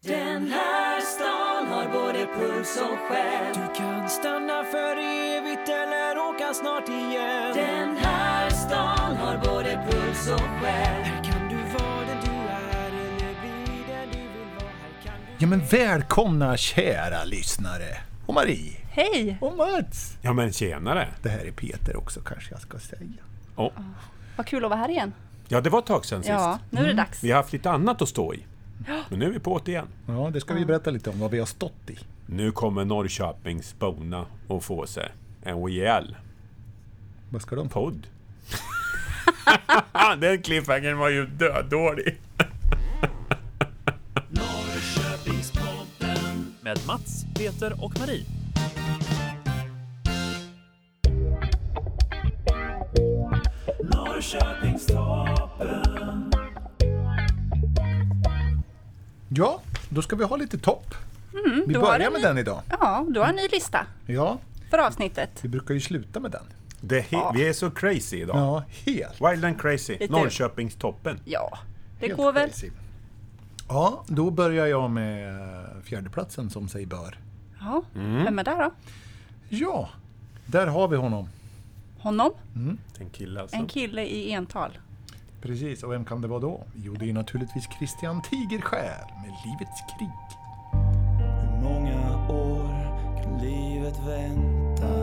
Den här stan har både puls och själ. Du kan stanna för evigt eller åka snart igen. Den här stan har både puls och själ. Här kan du vara den du är eller bli den du vill vara. Här kan du... Ja men välkomna kära lyssnare! Och Marie! Hej! Och Mats! Ja men tjenare! Det här är Peter också kanske jag ska säga. Oh. Vad kul att vara här igen. Ja, det var ett tag sedan sist. Ja, nu är det dags. Vi har haft lite annat att stå i. Men nu är vi på det igen. Ja, det ska vi berätta lite om vad vi har stått i. Nu kommer Norrköpingsborna att få sig en rejäl Vad ska de podd. Den cliffhangern var ju dödålig. med Mats, Peter och Marie. Ja, då ska vi ha lite topp. vi Mm, har börjar med ny- den idag. Ja, du har en ny lista Ja, för avsnittet. vi brukar ju sluta med den. He- Vi är så crazy idag. Ja, helt. Wild and crazy. Lite- Norrköpingstoppen. Ja, det helt går väl. crazy. Ja, då börjar jag med fjärdeplatsen som sig bör. Ja, vem är där då? Ja, där har vi honom. Honom? En kille alltså. En kille i ental. Precis, och vem kan det vara då? Jo, det är naturligtvis Christian Tigerskär med Livets krig. Hur många år kan livet vänta?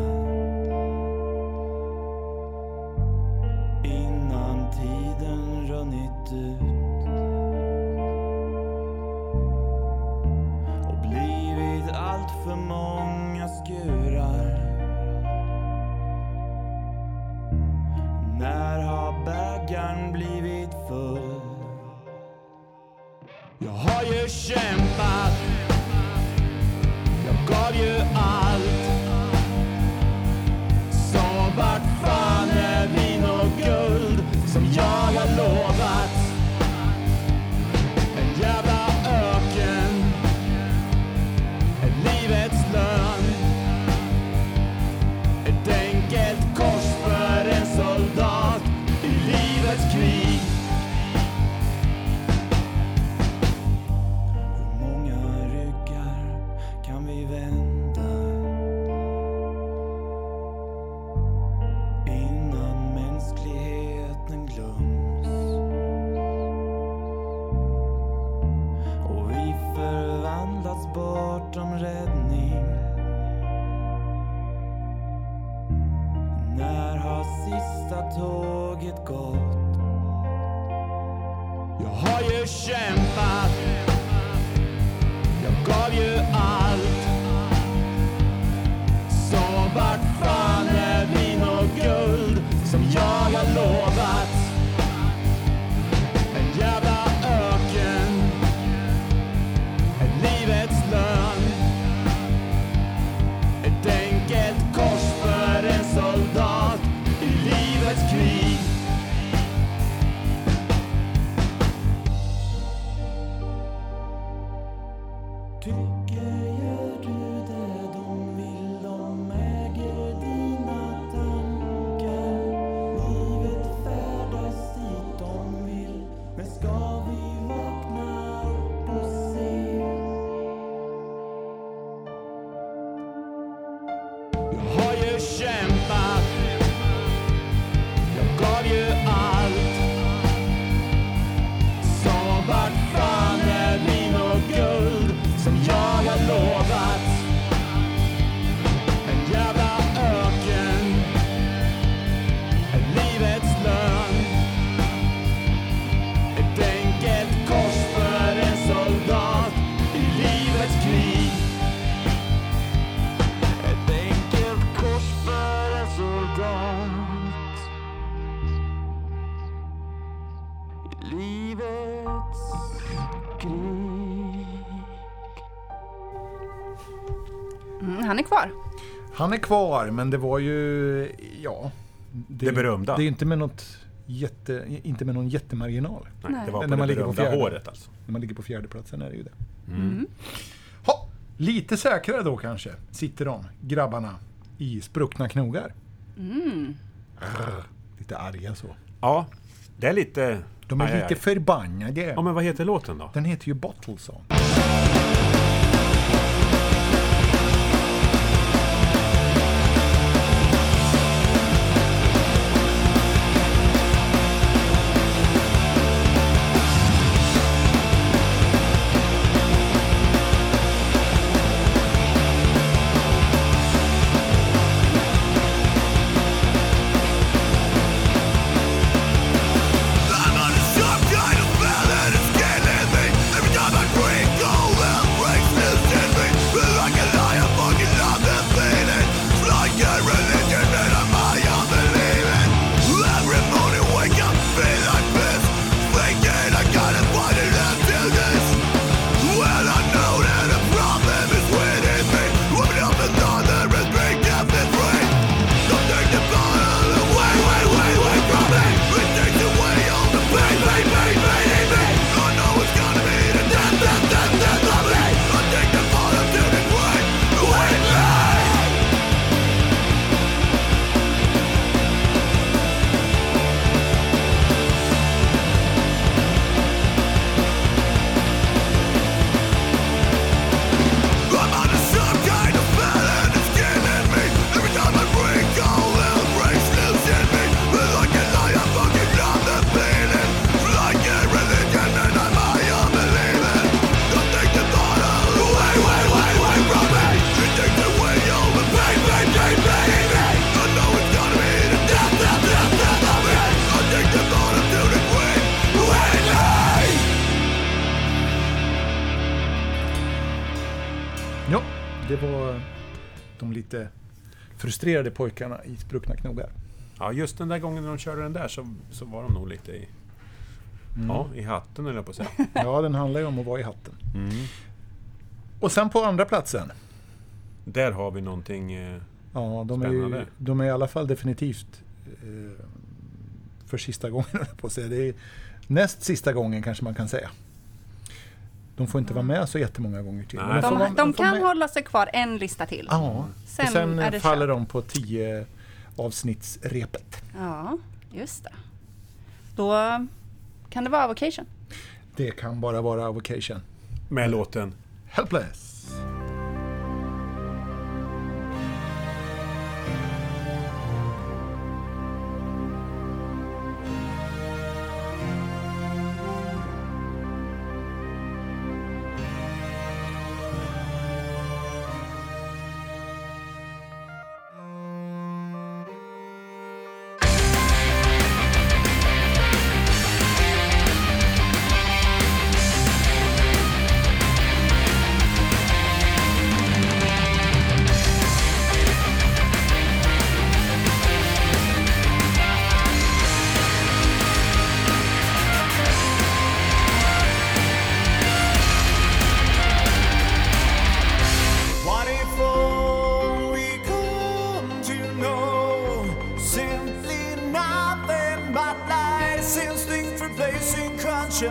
Innan tiden runnit ut livets krig Han är kvar, men det var ju... Ja. Det berömda. Det är inte med något jätte, inte med någon jättemarginal. Nej, Nej. det var När på man det ligger på fjärde. håret alltså. När man ligger på fjärdeplatsen är det ju det. Mm. Ha, lite säkrare då kanske, sitter de, grabbarna, i spruckna knogar. Mm. Arr, lite arga så. Ja, det är lite... De är Aj, aj, lite aj. förbannade. Ja, men vad heter låten då? Den heter ju Bottle Song. Ja, det var de lite frustrerade pojkarna i Spruckna knogar. Ja, just den där gången när de körde den där så, så var de nog lite i, ja, i hatten eller på att säga. Ja, den handlar ju om att vara i hatten. Mm. Och sen på andra platsen. Där har vi någonting... Eh, Ja, de är, ju, Spännande. de är i alla fall definitivt eh, för sista gången, på att säga. Det är näst sista gången kanske man kan säga. De får inte vara med så jättemånga gånger till. De, vara- de får kan med- hålla sig kvar en lista till. Ja, Sen, och sen faller kört. de på tio avsnittsrepet. Ja, just det. Då kan det vara Avocation. Det kan bara vara Avocation. med låten. Helpless!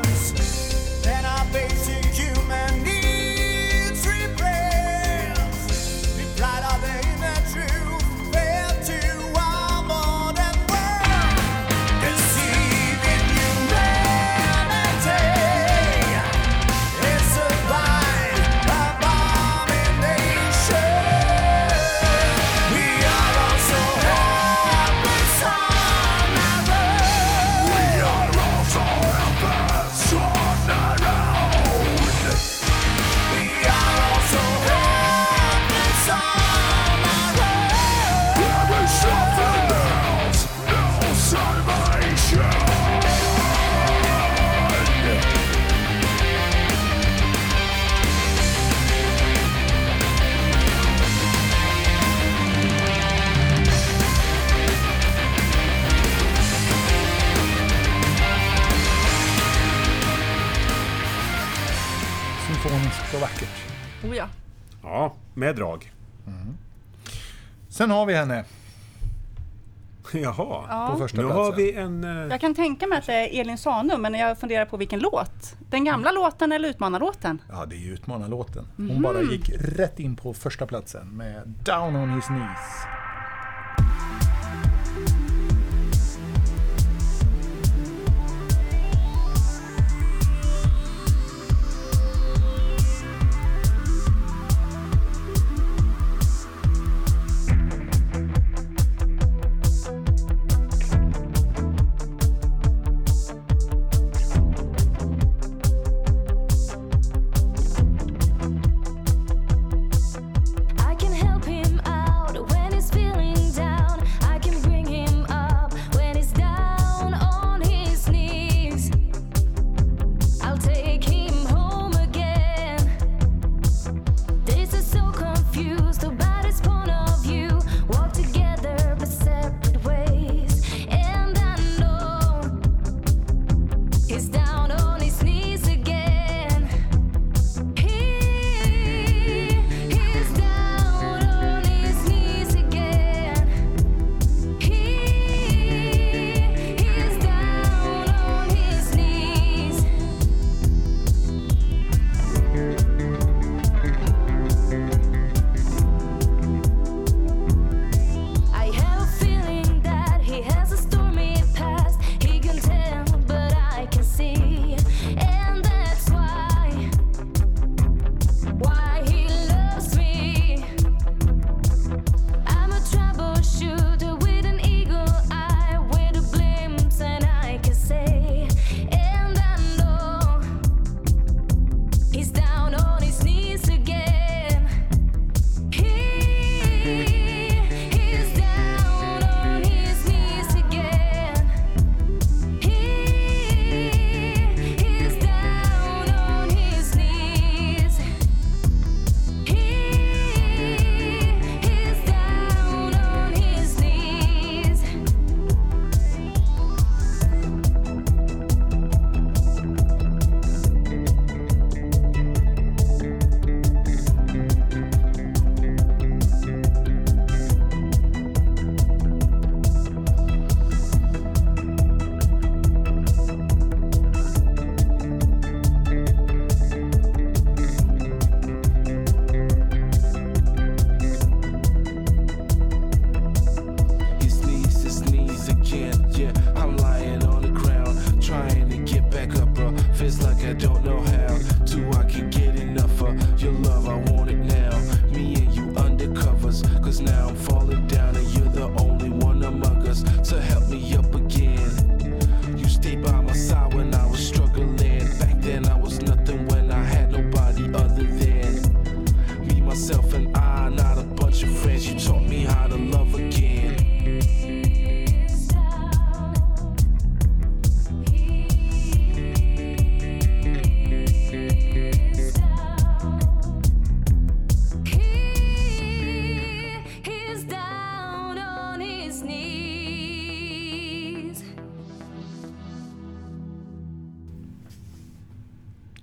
Christians. Med drag. Sen har vi henne Jaha. på ja. första Nu platsen. har vi en... eh, Jag kan tänka mig att det är Elin Sanum, men jag funderar på vilken låt. Den gamla låten eller utmanarlåten? Ja, det är ju utmanarlåten. Hon Mhm. bara gick rätt in på första platsen med Down on his knees.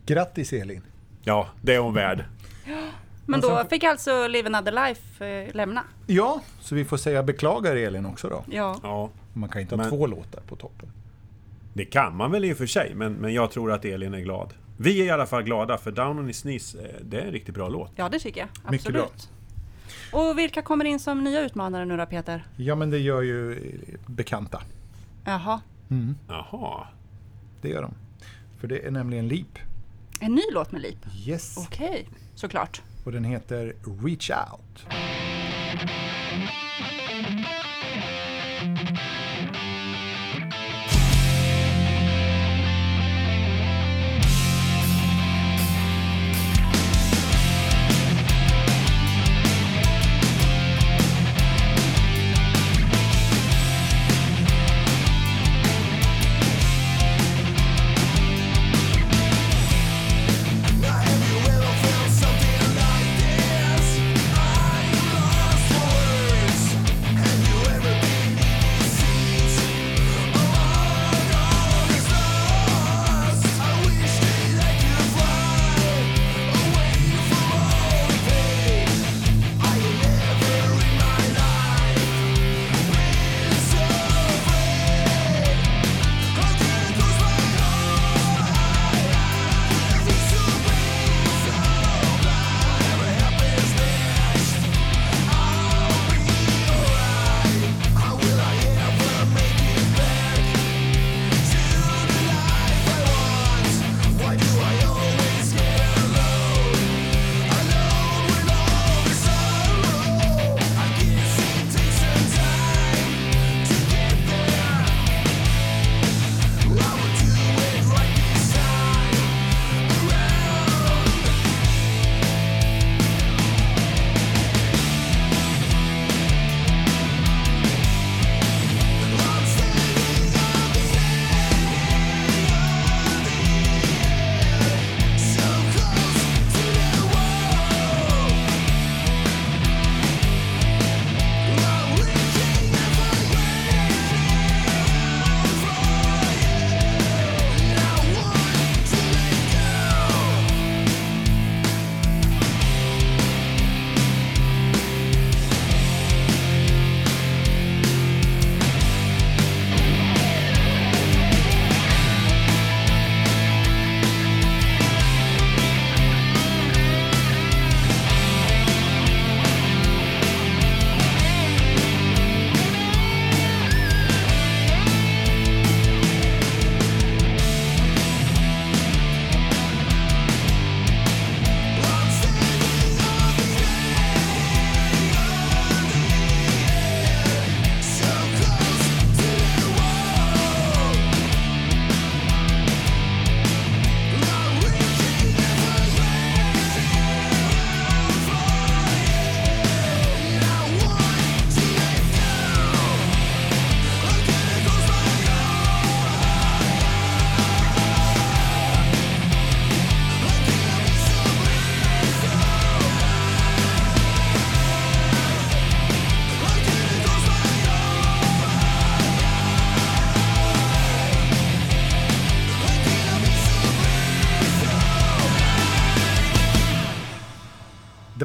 Grattis Elin! Ja, det är hon värd. Men då fick alltså Live Another Life eh, lämna. Ja, så vi får säga beklagar Elin också då. Ja. Ja, Man kan inte ha Men- två låtar på toppen. det kan man väl i och för sig, men, men jag tror att Elin är glad. Vi är i alla fall glada, för Down on his knees, eh, det är en riktigt bra låt. ja, det tycker jag. Absolut. Mycket bra. Och vilka kommer in som nya utmanare nu då, Peter? Ja, men det gör ju eh, bekanta. Jaha. Mm, Jaha. det gör de. För det är nämligen Leap. En ny låt med Leap? Yes. Okej, såklart. Och den heter Reach Out.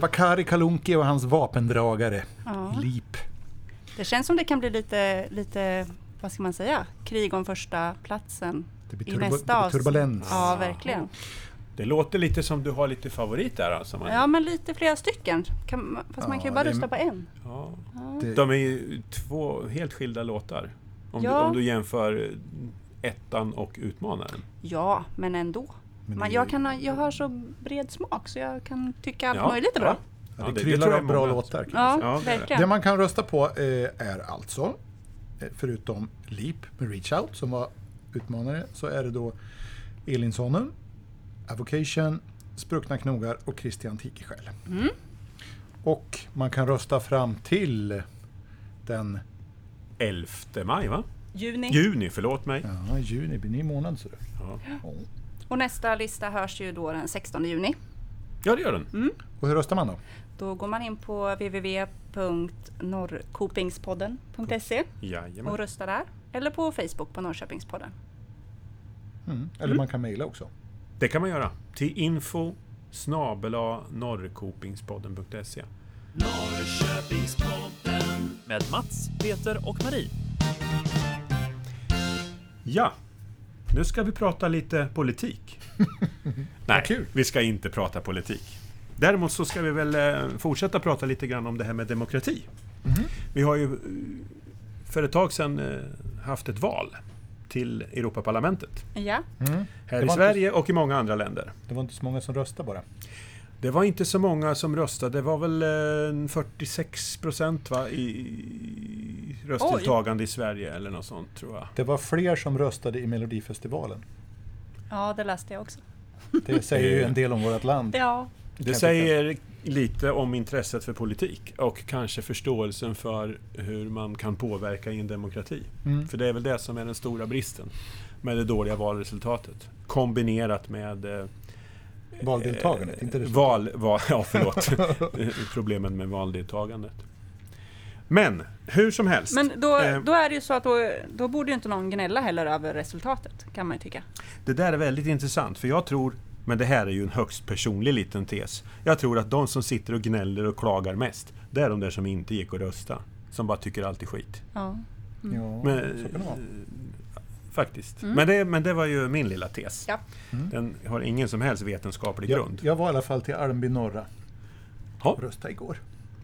Var Kari Kalunki och hans vapendragare, Ja. Leap. Det känns som det kan bli lite, lite vad ska man säga, krig om första platsen Det blir, i turbo- nästa det blir avsnitt. turbulens. Ja, verkligen. Det låter lite som du har lite favoriter alltså. Man, Ja, men lite flera stycken. Kan, man- fast man kan ju Ja, bara det rösta på en. Ja. Det, De är ju två helt skilda låtar. Om, Ja. du, om du jämför ettan och utmanaren. Ja, men ändå. Men Man, det- jag, kan, ha- jag har så bred smak så jag kan tycka allt Ja, möjligt är bra. ja, Ja, det, det- kryllar av bra låtar. Ja, det det. verkligen. Det man kan rösta på eh, är alltså, eh, förutom Leap med Reach Out som var utmanare, så är det då Elin Sonnum, Avocation, Spruckna knogar och Christian Tikeskäll. Mm. Och man kan rösta fram till den 11 maj va? Juni. Juni, förlåt mig. ja, juni, det blir ny månad. Så det. Ja. Ja. Och nästa lista hörs ju då den 16 juni. ja, det gör den. Mm. Och hur röstar man då? Då går man in på www.norrkopingspodden.se och röstar där. Eller på Facebook på Norrköpingspodden. Mm. Eller man kan mejla också. Det kan man göra. Till info snabela norrkopingspodden.se Norrköpingspodden med Mats, Peter och Marie. Ja, nu ska vi prata lite politik. Nej, kul. vi ska inte prata politik. Däremot så ska vi väl eh, fortsätta prata lite grann om det här med demokrati. Vi har ju eh, för ett tag sedan eh, haft ett val till Europaparlamentet. Ja, Mm. Här i Sverige och i många andra länder. Det var inte så många som röstade bara. Det var inte så många som röstade. Det var väl eh, 46 procent va, i röstdeltagande i Sverige eller något sånt tror jag. Det var fler som röstade i Melodifestivalen. ja det läste jag också. Det säger ju en del om vårt land. Ja, Det säger lite om intresset för politik och kanske förståelsen för hur man kan påverka i en demokrati. Mm. För det är väl det som är den stora bristen med det dåliga valresultatet. Kombinerat med eh, Valdeltagandet, inte resultatet. val, val, Ja, förlåt. Problemen med valdeltagandet. Men, hur som helst. men då, Eh. då är det ju så att då, då borde ju inte någon gnälla heller över resultatet, kan man ju tycka. Det där är väldigt intressant, för jag tror, men det här är ju en högst personlig liten tes. Jag tror att de som sitter och gnäller och klagar mest, det är de där som inte gick och rösta. Som bara tycker allt är skit. Ja. Ja, Men, Faktiskt. Mm. Men, det, men det var ju min lilla tes. Ja. Mm. Den har ingen som helst vetenskaplig Jag, grund. jag var i alla fall till Almby norra Ja. och röstade igår.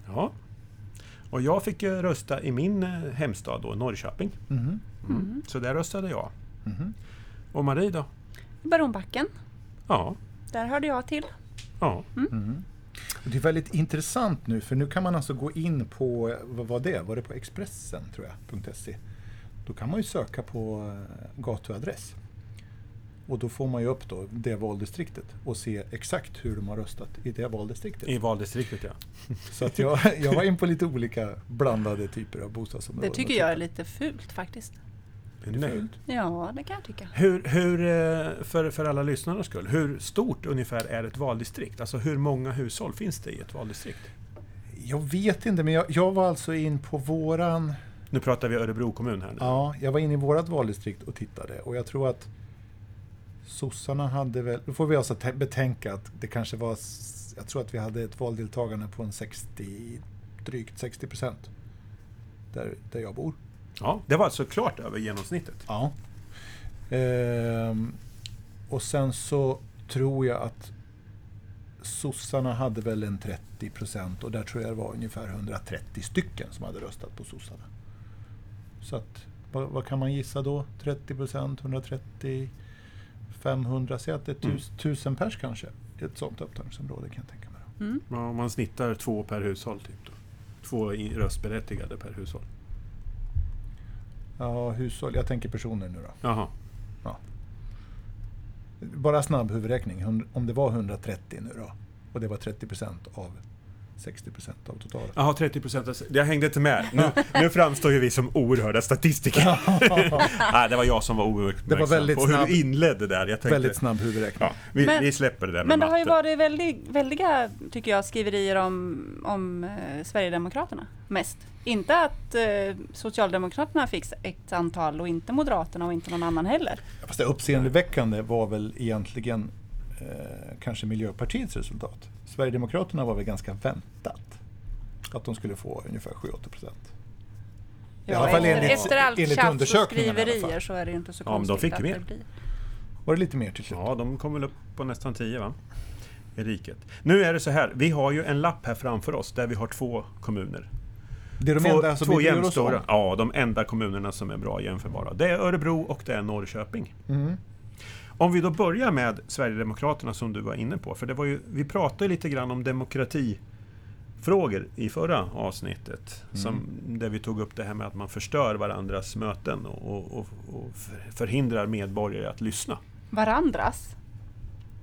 Ja. Och jag fick ju rösta i min eh, hemstad då, Norrköping. Mhm. Mm. Så där röstade jag. Mhm. Och Marie då? Baronbacken, Ja. där hörde jag till. Ja. Mhm. Och Det är väldigt intressant nu, för nu kan man alltså gå in på, vad var det? Var det på Expressen, tror jag, .se? Då kan man ju söka på eh, gatuadress. Och då får man ju upp då det valdistriktet och se exakt hur de har röstat i det valdistriktet. I valdistriktet ja. Så att jag, jag var in på lite olika blandade typer av bostadsområden. Det tycker jag är lite fult faktiskt. Lite Nej. fult. Ja, det kan jag tycka. Hur, hur eh, för, för alla lyssnarnas skull, hur stort ungefär är ett valdistrikt? Alltså hur många hushåll finns det i ett valdistrikt? Jag vet inte, men jag, jag var alltså in på våran... Nu pratar vi Örebro kommun här nu. Ja, jag var inne i vårat valdistrikt och tittade och jag tror att sossarna hade väl... Då får vi alltså betänka att det kanske var... Jag tror att vi hade ett valdeltagande på en 60, drygt 60 procent. Där, där jag bor. Ja, det var alltså klart över genomsnittet. Ja. Ehm, och sen så tror jag att sossarna hade väl en 30 procent och där tror jag det var ungefär 130 stycken som hade röstat på sossarna. Så att, vad, vad kan man gissa då? 30 procent, 130, 500, säg att det är Mm. tus, tusen pers kanske i ett sånt upptagningsområde kan jag tänka mig. Då. Mm. Ja, om man snittar två per hushåll typ då. Två röstberättigade per hushåll. Ja, hushåll, jag tänker personer nu då. Jaha. Bara snabb huvudräkning, om det var 130 nu då och det var 30 procent av 60 procent av totalen. Jaha, 30 procent. Jag hängde inte med. Nu, nu framstår ju vi som oerhörda statistiker. Nej, det var jag som var ouppmärksam Det var väldigt på hur snabb- du inledde där. Jag tänkte, Väldigt snabb huvudräkning. Ja, vi, Men- vi släpper det där med Men det har ju matte. varit väldigt, väldiga, tycker jag, skriverier om, om eh, Sverigedemokraterna mest. Inte att eh, Socialdemokraterna fick ett antal och inte Moderaterna och inte någon annan heller. Fast det uppseendeväckande var väl egentligen kanske Miljöpartiets resultat. Sverigedemokraterna var väl ganska väntat. Att de skulle få ungefär 7-8 procent. I alla fall efter, enligt- efter allt enligt tjafs och skriverier så är det ju inte så Ja, men de konstigt fick att mer. det blir. Var det lite mer till slut? Ja, de kom väl upp på nästan 10 va? I riket. Nu är det så här, vi har ju en lapp här framför oss där vi har två kommuner. Det är de två enda som två jämnstora. Ja, de enda kommunerna som är bra jämförbara. Det är Örebro och det är Norrköping. Mm. Om vi då börjar med Sverigedemokraterna som du var inne på, för det var ju, vi pratade lite grann om demokratifrågor i förra avsnittet. Mm. Som, där vi tog upp det här med att man förstör varandras möten och, och, och, och för- förhindrar medborgare att lyssna. Varandras?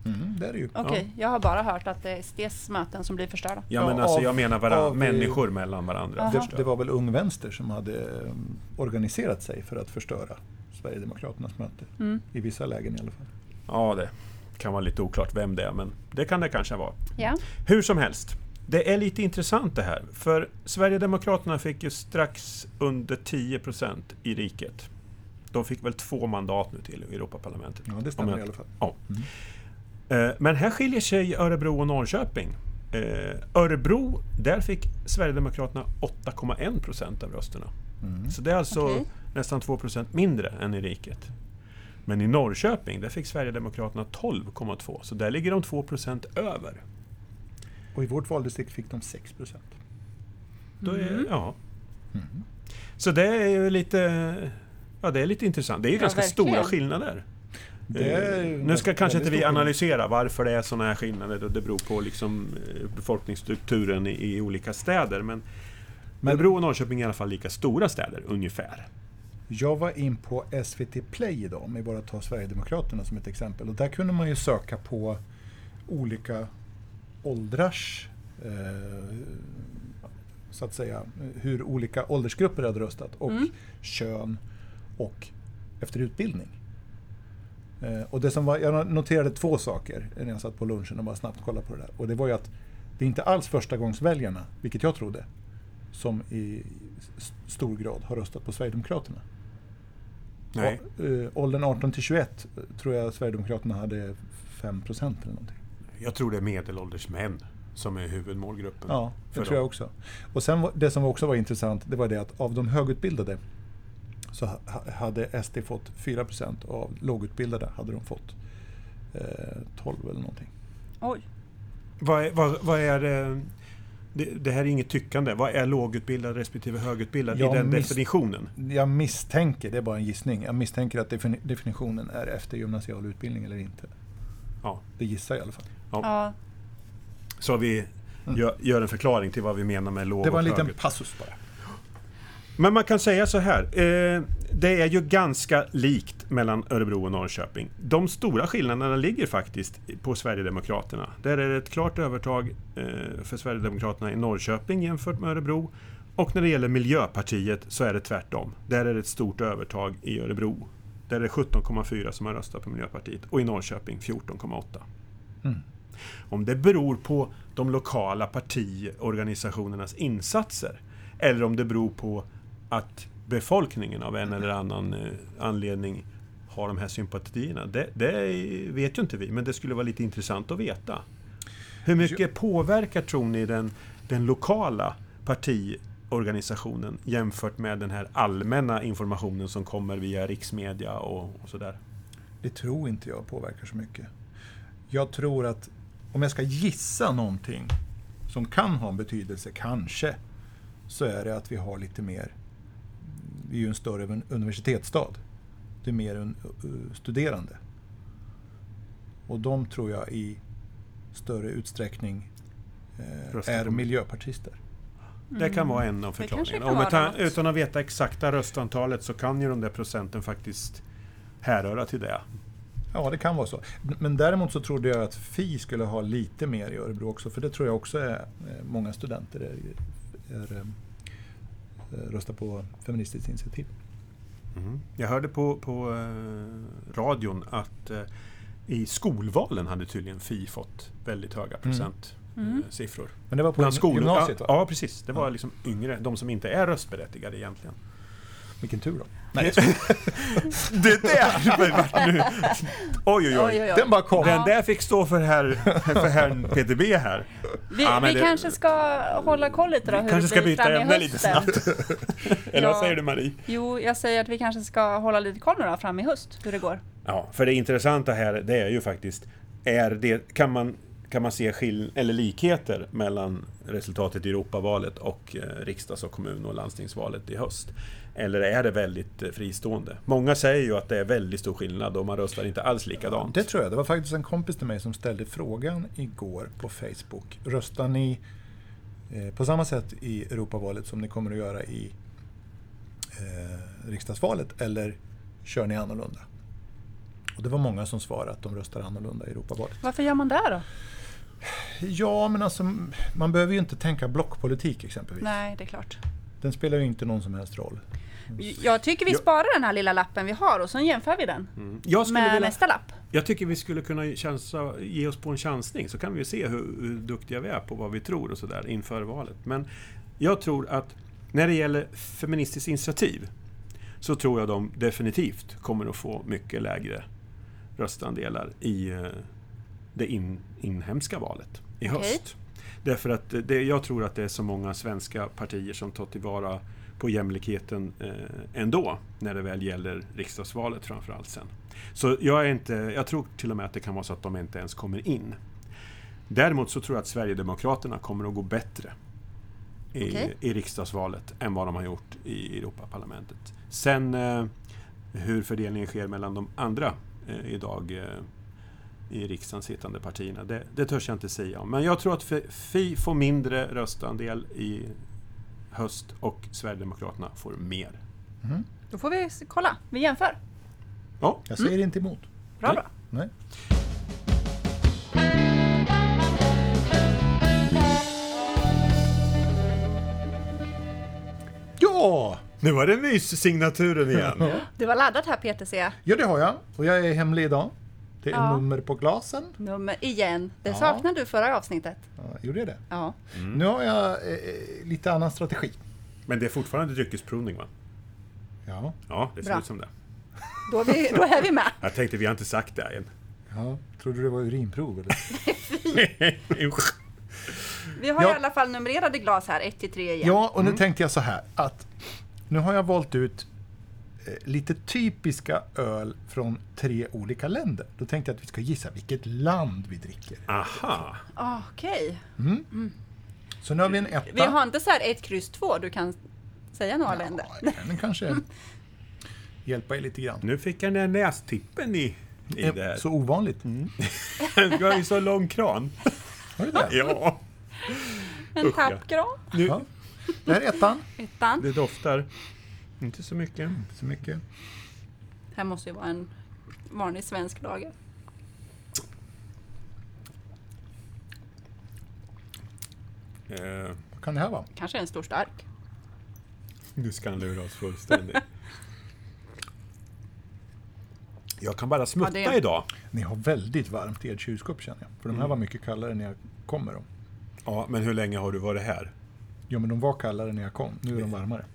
Mm, det är det ju. Okej, jag har bara hört att det är SDs möten som blir förstörda. Ja, Ja, men alltså jag menar varann, av- människor mellan varandra. Det, det var väl Ung Vänster som hade eh, organiserat sig för att förstöra Sverigedemokraternas möte. Mm. I vissa lägen i alla fall. Ja, det kan vara lite oklart vem det är, men det kan det kanske vara. Ja. Hur som helst. Det är lite intressant det här, för Sverigedemokraterna fick ju strax under 10% i riket. De fick väl två mandat nu till Europaparlamentet. Ja, det stämmer jag- i alla fall. Ja. Mm. Eh, Men här skiljer sig Örebro och Norrköping. Eh, Örebro, där fick Sverigedemokraterna 8,1 procent av rösterna. Så det är alltså Okej. nästan 2 procent mindre än i riket. Men i Norrköping, där fick Sverigedemokraterna 12,2. Så där ligger de 2 procent över. Och i vårt valdistrikt fick de 6 procent. Då är, Mm. ja. Mm. Så det är ju lite, ja, det är lite intressant. Det är ju Ja, ganska verkligen. stora skillnader. Eh, nu ska kanske inte vi analysera varför det är sådana här skillnader. och Det beror på liksom eh, befolkningsstrukturen i, i olika städer. Men- Örebro och Norrköping är i alla fall lika stora städer, ungefär. Jag var in på SVT Play idag, om vi bara tar Sverigedemokraterna som ett exempel. Och där kunde man ju söka på olika åldrars, eh, så att säga, hur olika åldersgrupper hade röstat. Och Mm. kön och efter utbildning. Eh, och det som var, jag noterade två saker när jag satt på lunchen och bara snabbt kollade på det där. Och det var ju att det är inte alls förstagångsväljarna, vilket jag trodde, som i stor grad har röstat på Sverigedemokraterna. Nej. Och, eh, åldern 18 till 21 eh, tror jag Sverigedemokraterna hade 5 procent eller någonting. Jag tror det är medelålders män som är huvudmålgruppen. Ja, det tror jag dem. också. Och sen det som också var intressant, det var det att av de högutbildade så ha- hade SD fått 4 procent och av lågutbildade hade de fått eh, 12 eller någonting. Oj. Vad är, vad, vad är det, det, det här är inget tyckande. Vad är lågutbildad respektive högutbildad Jag i den definitionen? Jag misstänker, det är bara en gissning, jag misstänker att defini- definitionen är efter gymnasial utbildning eller inte. Ja. Det gissar jag i alla fall. Ja. Så vi gör, gör en förklaring till vad vi menar med låg Det var en och liten hög. passus bara. Men man kan säga så här. Eh, det är ju ganska likt mellan Örebro och Norrköping. De stora skillnaderna ligger faktiskt på Sverigedemokraterna. Där är det ett klart övertag eh, för Sverigedemokraterna i Norrköping jämfört med Örebro. Och när det gäller Miljöpartiet så är det tvärtom. Där är det ett stort övertag i Örebro. Där är det 17,4 som har röstat på Miljöpartiet och i Norrköping 14,8. Mm. Om det beror på de lokala partiorganisationernas insatser eller om det beror på att befolkningen av en eller annan eh, anledning har de här sympatierna. Det, det vet ju inte vi, men det skulle vara lite intressant att veta. Hur mycket påverkar, tror ni, den, den lokala partiorganisationen jämfört med den här allmänna informationen som kommer via riksmedia och, och sådär? Det tror inte jag påverkar så mycket. Jag tror att om jag ska gissa någonting som kan ha en betydelse, kanske, så är det att vi har lite mer... Vi är ju en större un- universitetsstad. Det är mer studerande. Och de tror jag i större utsträckning eh, är miljöpartister. Det kan vara en av Mm. Förklaringarna. utan att veta exakta röstantalet så kan ju de där procenten faktiskt härröra till det. Ja, det kan vara så. Men däremot så trodde jag att Fi skulle ha lite mer i Örebro också, för det tror jag också är eh, många studenter är, är, eh, röstar på Feministiskt initiativ. Mm. Jag hörde på, på eh, radion att eh, i skolvalen hade tydligen Fi fått väldigt höga procent Mm. eh, siffror. Men det var på Bland gym- skolor. gymnasiet ja, va? ja, precis. Det var liksom yngre, de som inte är röstberättigade egentligen. Vilken tur då. Nej, Det där var nu... Oj, oj, oj. den bara kom. Den där fick stå för, herr, för herrn PTB här. Vi, Ja, vi det- kanske ska hålla koll lite då hur kanske det ska byta ämne lite snabbt. Eller vad Ja. säger du Marie? Jo, jag säger att vi kanske ska hålla lite koll nu då fram i höst, hur det går. Ja, för det intressanta här det är ju faktiskt, är det, kan, man, kan man se skill eller likheter mellan resultatet i Europavalet och eh, riksdags och kommun och landstingsvalet i höst? Eller är det väldigt eh, fristående? Många säger ju att det är väldigt stor skillnad och man röstar inte alls likadant. Det tror jag. Det var faktiskt en kompis till mig som ställde frågan igår på Facebook. Röstar ni eh, på samma sätt i Europavalet som ni kommer att göra i eh, riksdagsvalet eller kör ni annorlunda? Och det var många som svarade att de röstar annorlunda i Europavalet. Varför gör man det då? Ja, men alltså man behöver ju inte tänka blockpolitik exempelvis. Nej, det är klart. Den spelar ju inte någon som helst roll. Jag tycker vi sparar den här lilla lappen vi har och så jämför vi den Mm. Med vilja, nästa lapp. jag tycker vi skulle kunna chansa, ge oss på en chansning så kan vi se hur, hur duktiga vi är på vad vi tror och sådär inför valet. Men jag tror att när det gäller Feministiskt initiativ så tror jag de definitivt kommer att få mycket lägre röstandelar i, eh, det in, inhemska valet i Okej. höst. Därför att det, jag tror att det är så många svenska partier som tar tillvara på jämlikheten eh, ändå, när det väl gäller riksdagsvalet framförallt sen. Så jag, är inte, jag tror till och med att det kan vara så att de inte ens kommer in. Däremot så tror jag att Sverigedemokraterna kommer att gå bättre i, Okej. i riksdagsvalet än vad de har gjort i Europaparlamentet. Sen eh, hur fördelningen sker mellan de andra eh, idag eh, i riksdagen sittande partierna, det, det törs jag inte säga om. Men jag tror att Fi får mindre röstandel i höst och Sverigedemokraterna får mer. Då får vi kolla, vi jämför. Ja, Jag säger inte emot. Bra, Nej. bra. Nej. Ja! nu var det myssignaturen igen. Du var laddat här Peter ser jag. ja, det har jag. Och jag är hemlig idag. Det är Ja. nummer på glasen. Nummer igen. Det Ja. saknade du förra avsnittet. Ja, gjorde jag det? Ja. Nu har jag eh, lite annan strategi. Men det är fortfarande dryckesprovning va? Ja, Ja, det ser Bra. ut som det. Då är, vi, då är vi med. Jag tänkte, vi har inte sagt det än. ja. Trodde du det var urinprov eller? Vi har Ja. i alla fall numrerade glas här, 1 till 3 igen. Ja, och nu tänkte jag så här att nu har jag valt ut eh, lite typiska öl från tre olika länder. Då tänkte jag att vi ska gissa vilket land vi dricker. Aha! Okej. Så nu har vi en etta. Vi har inte så här 1, kryss 2, du kan säga några länder. Ja, kanske hjälpa er lite grann. Nu fick jag den där nästippen i, i Eh, det här. Så ovanligt. Du har ju så lång kran. Har du det? Ja, En Usch, ja. tappgran. nu, Ja. Det här är ettan. Ettan. det doftar inte så mycket. Inte så mycket. Här måste ju vara en vanlig svensk lager. Eh, Vad kan det här vara? Kanske en stor stark. nu ska han lura oss fullständigt. Jag kan bara smutta Ja, det- idag. Ni har väldigt varmt i ert kylskåp känner jag. För de här var mycket kallare när jag kom med dem. Ja, men hur länge har du varit här? Ja, men de var kallare när jag kom. Nu är de varmare.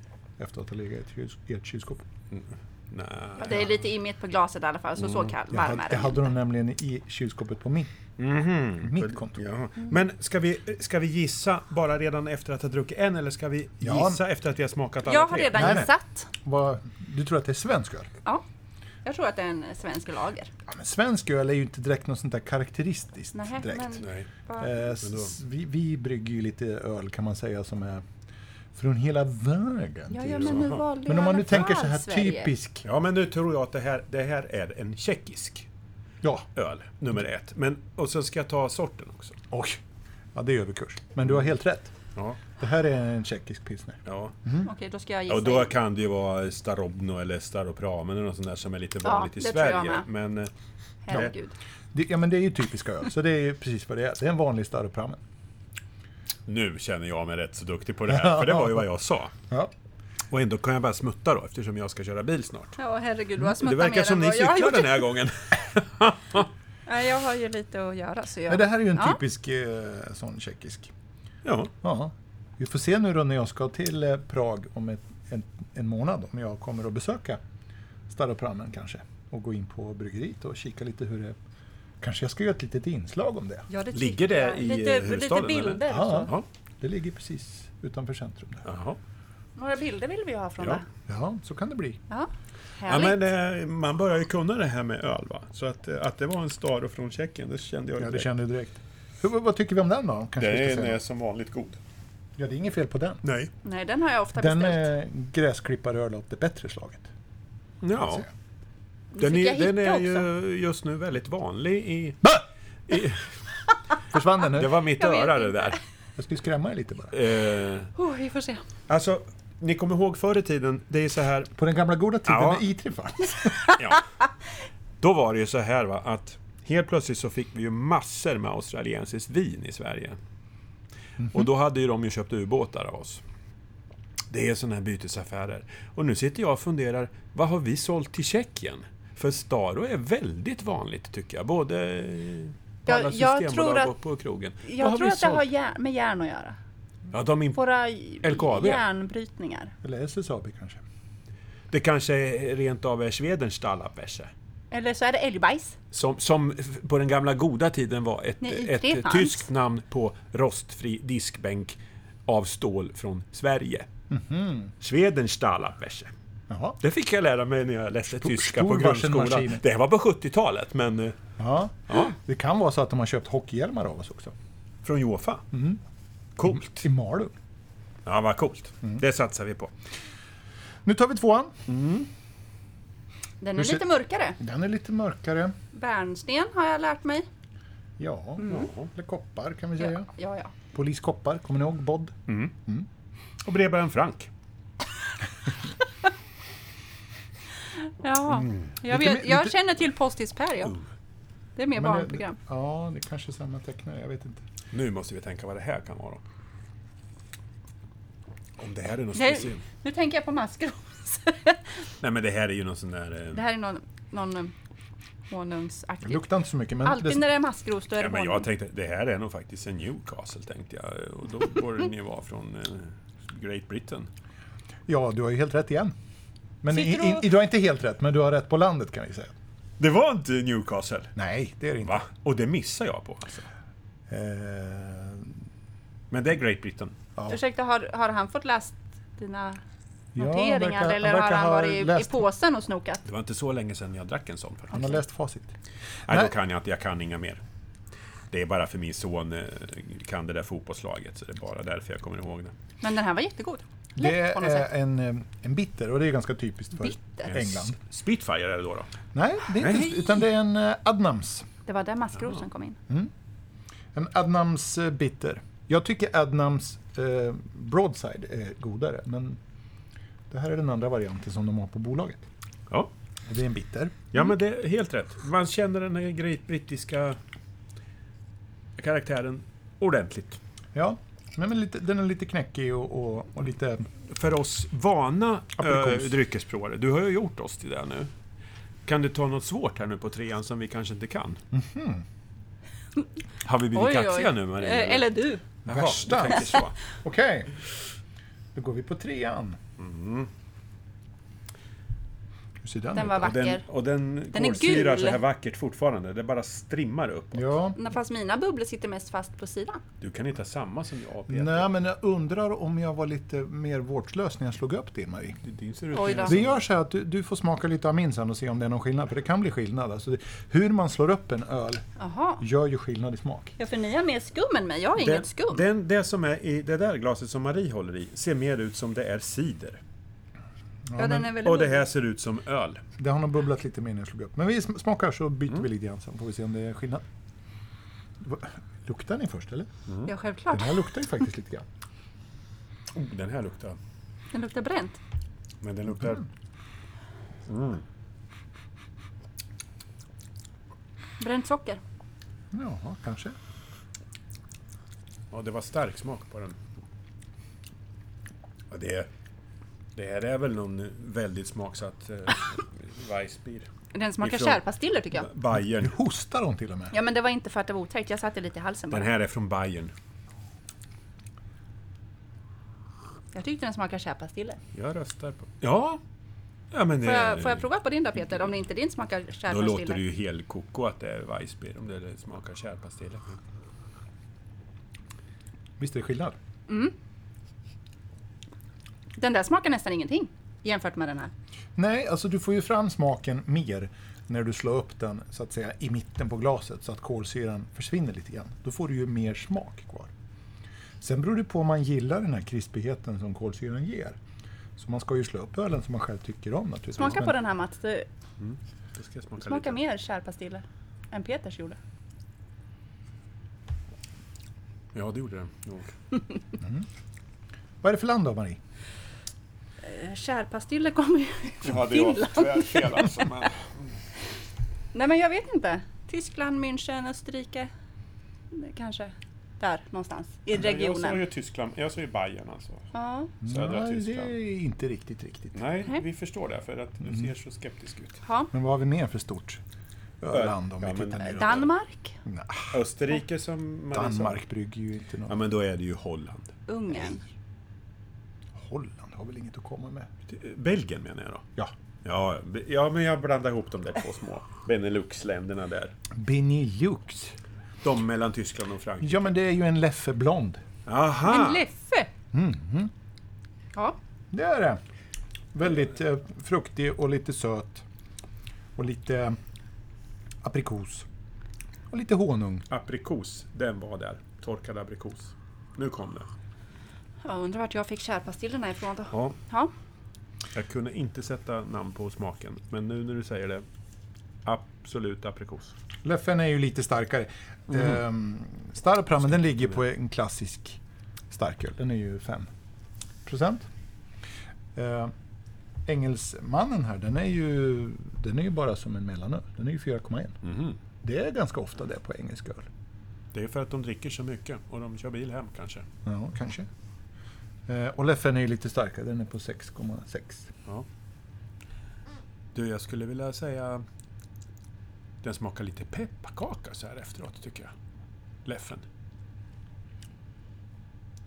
Efter att ha legat i ett kyls- i ert kylskåp. Nej. Ja, det är lite immigt på glaset i alla fall, så så kall, Jag varm hade, är jag den hade inte. dem nämligen i kylskåpet på min. Mhm. Mitt konto. Ja. Men ska vi, ska vi gissa bara redan efter att ha druckit en eller ska vi Ja. gissa efter att vi har smakat alla Jag har tre? redan Nej, nej. gissat. Vad, du tror att det är svensk öl? Ja. Jag tror att det är en svensk lager. Ja, men svensk öl är ju inte direkt något sånt där karaktäristiskt. Nej, direkt. men- Nej. Eh, vi, vi brygger ju lite öl kan man säga som är från hela vägen. Ja, ja, men nu valde Men om man i nu tänker så här Sverige. typisk. Ja, men nu tror jag att det här, det här är en tjeckisk Ja, öl, nummer ett. Men, och så ska jag ta sorten också. oj. Ja, det är överkurs. Men du har helt rätt. Ja, Det här är en tjeckisk pilsner. ja. Okej, då ska jag gissa. Och då kan det ju vara Starobno eller Staropramen eller något sånt där som är lite Ja, vanligt i det tror jag Sverige. med. Men eh, Herregud. Det, ja, men det är ju typiska öl. Så det är ju precis vad det är. Det är en vanlig Staropramen. Nu känner jag mig rätt så duktig på det här, för det var ju vad jag sa. Ja. Och ändå kan jag bara smutta då, eftersom jag ska köra bil snart. Ja, herregud, du har Det smuttat verkar mer som än ni vad jag har cyklar den här gången. Ja, jag har ju lite att göra, så jag... Men det här är ju en Ja. typisk eh, sån tjeckisk. Ja, Ja. Vi får se nu då när jag ska till eh, Prag om ett, en, en månad om jag kommer att besöka Staropramen kanske. Och gå in på bryggeriet och kika lite hur det Kanske jag ska göra ett litet inslag om det. Ja, det Ligger det i, lite, eh, huvudstaden, Lite bilder. eller? Ja. ja. Det ligger precis utanför centrum. Där. Några bilder vill vi ha från Ja. det. Ja, så kan det bli. Ja, Ja, men, eh, man börjar ju kunna det här med öl va? Så att, eh, att det var en Staro från Tjeckien, det kände jag Ja, det direkt. kände jag direkt. Hur, vad- tycker vi om den då? Kanske Den säga. är som vanligt god. Ja, det är inget fel på den. Nej. Nej, den har jag ofta Den beställt. är gräsklipparöl av det bättre slaget. Ja. Den är, den är också. ju just nu väldigt vanlig i... I Försvann den nu? det var mitt Jag öra det där. Jag skulle skrämma er lite bara. Eh, Oh, vi får se. alltså, ni kommer ihåg förr i tiden, det är så här... På den gamla goda tiden Ja. när I3 fanns. Ja. Då var det ju så här va, att helt plötsligt så fick vi ju massor med australiensiskt vin i Sverige. Och då hade ju de ju köpt ubåtar av oss. Det är sådana här bytesaffärer. Och nu sitter jag och funderar, vad har vi sålt till Tjeckien? För Staro är väldigt vanligt tycker jag, både på Jag- alla jag systembolag tror att- och på krogen. Jag tror att det har med järn att göra. Ja, de imp- Våra LKAB. järnbrytningar. Eller SSAB kanske. det kanske är rent av är Schwedens Stallabäsche. Eller så är det älgbajs. Som, som på den gamla goda tiden var ett, Nej, ett tyskt namn på rostfri diskbänk av stål från Sverige. Mhm. Schwedenstahlabwäsche. Jaha. Det fick jag lära mig när jag läste tyska på stor grundskolan. Det var på 70-talet, men eh, Ja. ja, Det kan vara så att de har köpt hockeyhjälmar av oss också. från Jofa. Mm. Coolt. I Malung. Ja, vad coolt. Mm. Det satsar vi på. Nu tar vi tvåan. Den Hur är ser- lite mörkare. Den är lite mörkare. Bärnsten har jag lärt mig. Ja, eller koppar kan vi Ja, säga. ja. ja. Poliskoppar, kommer ni ihåg Bod? Och brevbäraren Frank. ja. Jag, Lite vet, mer- jag lite- känner till Postis-Per, ja. Det är mer Men det- barnprogram. Ja, det är kanske är samma tecknare, jag vet inte. Nu måste vi tänka vad det här kan vara. Om det här är något Det- speciellt. Nu tänker jag på maskros. Nej, men det här är ju någon sån där... eh, Det här är någon, någon um, Det honungsaktigt. luktar inte så mycket, men Alltid det, när det är maskros, då är Ja, det men jag honung. tänkte, det här är nog faktiskt en Newcastle, tänkte jag. Och då borde den ju vara från eh, Great Britain. ja, du har ju helt rätt igen. Men i, i, i, du har inte helt rätt, men du har rätt på landet kan vi säga. Det var inte Newcastle? Nej, det är det inte. Va? Och det missar jag på alltså. Eh, Men det är Great Britain. ja. Ursäkta, har, har han fått läst dina Ja, noteringar verkar- eller har han ha varit i, i läst- påsen och snokat? Det var inte så länge sedan jag drack en sån faktiskt. Han har läst facit. Nej, då kan jag inte. Jag kan inga mer. Det är bara för min son eh, kan det där fotbollslaget, så det är bara därför jag kommer ihåg det. Men den här var jättegod. Det Lätt på något sätt. är en, eh, en bitter och det är ganska typiskt för Bitter? England. Spitfire är det då? då? Nej, det är inte, Nej. utan det är en eh, Adnams. Det var där maskrosen kom in. En Adnams eh, bitter. Jag tycker Adnams eh, Broadside är godare, men det här är den andra varianten som de har på bolaget. Ja. Och det är en bitter. Ja, men det är helt rätt. Man känner den här great brittiska karaktären ordentligt. Ja, men men lite, den är lite knäckig och, och, och lite... För oss vana Aprikos. äh, dryckesprovare, du har ju gjort oss till det nu. Kan du ta något svårt här nu på trean som vi kanske inte kan? Har vi blivit kaxiga nu Maria? Eh, Eller du. Jaha, Värsta. Okej, då går vi på trean. Hur ser den, var Och den, vacker. och den, Den är kolsyrar så gul. här vackert fortfarande. Det bara strimmar upp. Ja, Fast mina bubblor sitter mest fast på sidan. Du kan inte ha samma som jag Peter. nej men jag undrar om jag var lite mer vårdslös när jag slog upp din Marie. Din ser ut Oj då. Vi gör så här att du, du får smaka lite av min sen och se om det är någon skillnad, för det kan bli skillnad. Alltså det, hur man slår upp en öl Jaha. gör ju skillnad i smak. Ja, för ni har mer skum än mig. Jag har Den, inget skum. den, det som är i det där glaset som Marie håller i ser mer ut som det är cider. Ja, den är väldigt Och det här ser ut som öl. Det har nog bubblat lite mer när jag slog upp. Men vi sm- smakar så byter vi lite grann sen får vi se om det är skillnad. Luktar ni först eller? Ja, Den självklart. här luktar ju faktiskt lite grann. Oh, den här luktar. Den luktar bränt. Men den luktar... Mm. Bränt socker. Ja, kanske. Ja, det var stark smak på den. Ja, det, det här är väl någon väldigt smaksatt eh, Weissbier. Den smakar Ifrån- kärpastiller tycker jag. Nu Bayern. hostar hon till och med. Ja, men det var inte för att det var otäckt. Jag satte lite i halsen Den bara. här är från Bayern. Jag tyckte den smakar kärpastiller. Jag röstar på... Ja! Ja, men Får jag, får jag prova på din då Peter? Om det inte din smakar Då kärpastiller. låter det ju helt koko att det är Weissbier om det smakar kärpastiller. Visst är det skillnad? Den där smakar nästan ingenting jämfört med den här. Nej, alltså du får ju fram smaken mer när du slår upp den så att säga i mitten på glaset så att kolsyran försvinner lite grann. Då får du ju mer smak kvar. Sen beror det på om man gillar den här krispigheten som kolsyran ger. Så man ska ju slå upp ölen som man själv tycker om naturligtvis. Smaka på den här Mats. Det ska smaka smakar lite. mer kärpastiller än Peters gjorde. Ja, det gjorde det nog. Vad är det för land då, Marie? Eh, Kärpastiller kommer ju från Ja, det Finland. tyvärr fel alltså. Men... Nej men jag vet inte. Tyskland, München, Österrike. Det Kanske där någonstans i Jag sa regionen. ju Tyskland, jag sa ju Bayern alltså. Ja. Södra Nej, det Tyskland. är inte riktigt riktigt. Nej, Nej. vi förstår det för att du ser så skeptisk ut. ja. Men vad har vi mer för stort öland om Ja, vi tittar neråt? Danmark, Nej, Österrike som Marie sa. Danmark brygger ju inte något. Ja, men då är det ju Holland. Ungern. Holland har väl inget att komma med? Belgien menar jag då. Ja, Ja, ja, men jag blandar ihop de där två små Benelux-länderna där. Benelux. De mellan Tyskland och Frankrike. Ja, men det är ju en Leffe Blond. Aha! En Leffe! Ja, Det är det. Väldigt eh, fruktig och lite söt. Och lite eh, aprikos. Och lite honung. Aprikos, den var där. Torkad aprikos. Nu kom det. Jag undrar vart jag fick kärpastillerna ifrån då. Ja, Ja, jag kunde inte sätta namn på smaken, men nu när du säger det. Absolut aprikos. Leffen är ju lite starkare. Mm. Starprammen den ligger på en klassisk starköl. Den är ju 5 procent. Eh, Engelsmannen här, den är, ju, den är ju bara som en mellanöl. Den är ju 4,1. Mhm. Det är ganska ofta det på engelsk öl. Det är för att de dricker så mycket och de kör bil hem kanske. Ja, kanske. Eh, och Leffen är ju lite starkare. Den är på 6,6. Ja. Du, jag skulle vilja säga... Den smakar lite pepparkaka så här efteråt, tycker jag. Leffen.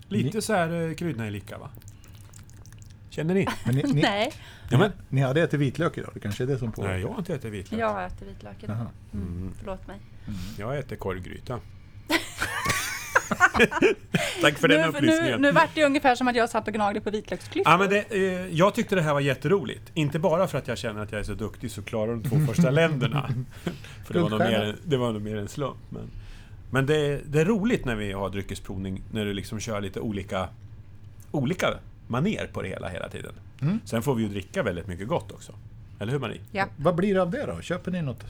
Lite Ni- så här eh, kryddnejlika, va? Känner ni? Men ni, ni, nej. Ja, men, ni hade ätit vitlök idag. Det kanske är det som påverkar. nej, jag har inte ätit vitlök. Jag äter vitlök idag. Jaha. Mm, förlåt mig. Jag äter korvgryta. Tack för den nu, upplysningen. nu, nu vart det ungefär som att jag satt och gnagde på vitlöksklyftor. Ja, men det, eh, jag tyckte det här var jätteroligt. Inte bara för att jag känner att jag är så duktig så klarar de två första länderna. för det var, nog mer, det var nog mer en slump. Men, men det, det är roligt när vi har dryckesprovning, när du liksom kör lite olika, olika maner på det hela hela tiden. Mm. Sen får vi ju dricka väldigt mycket gott också. Eller hur Marie? Ja. Vad blir det av det då? Köper ni något?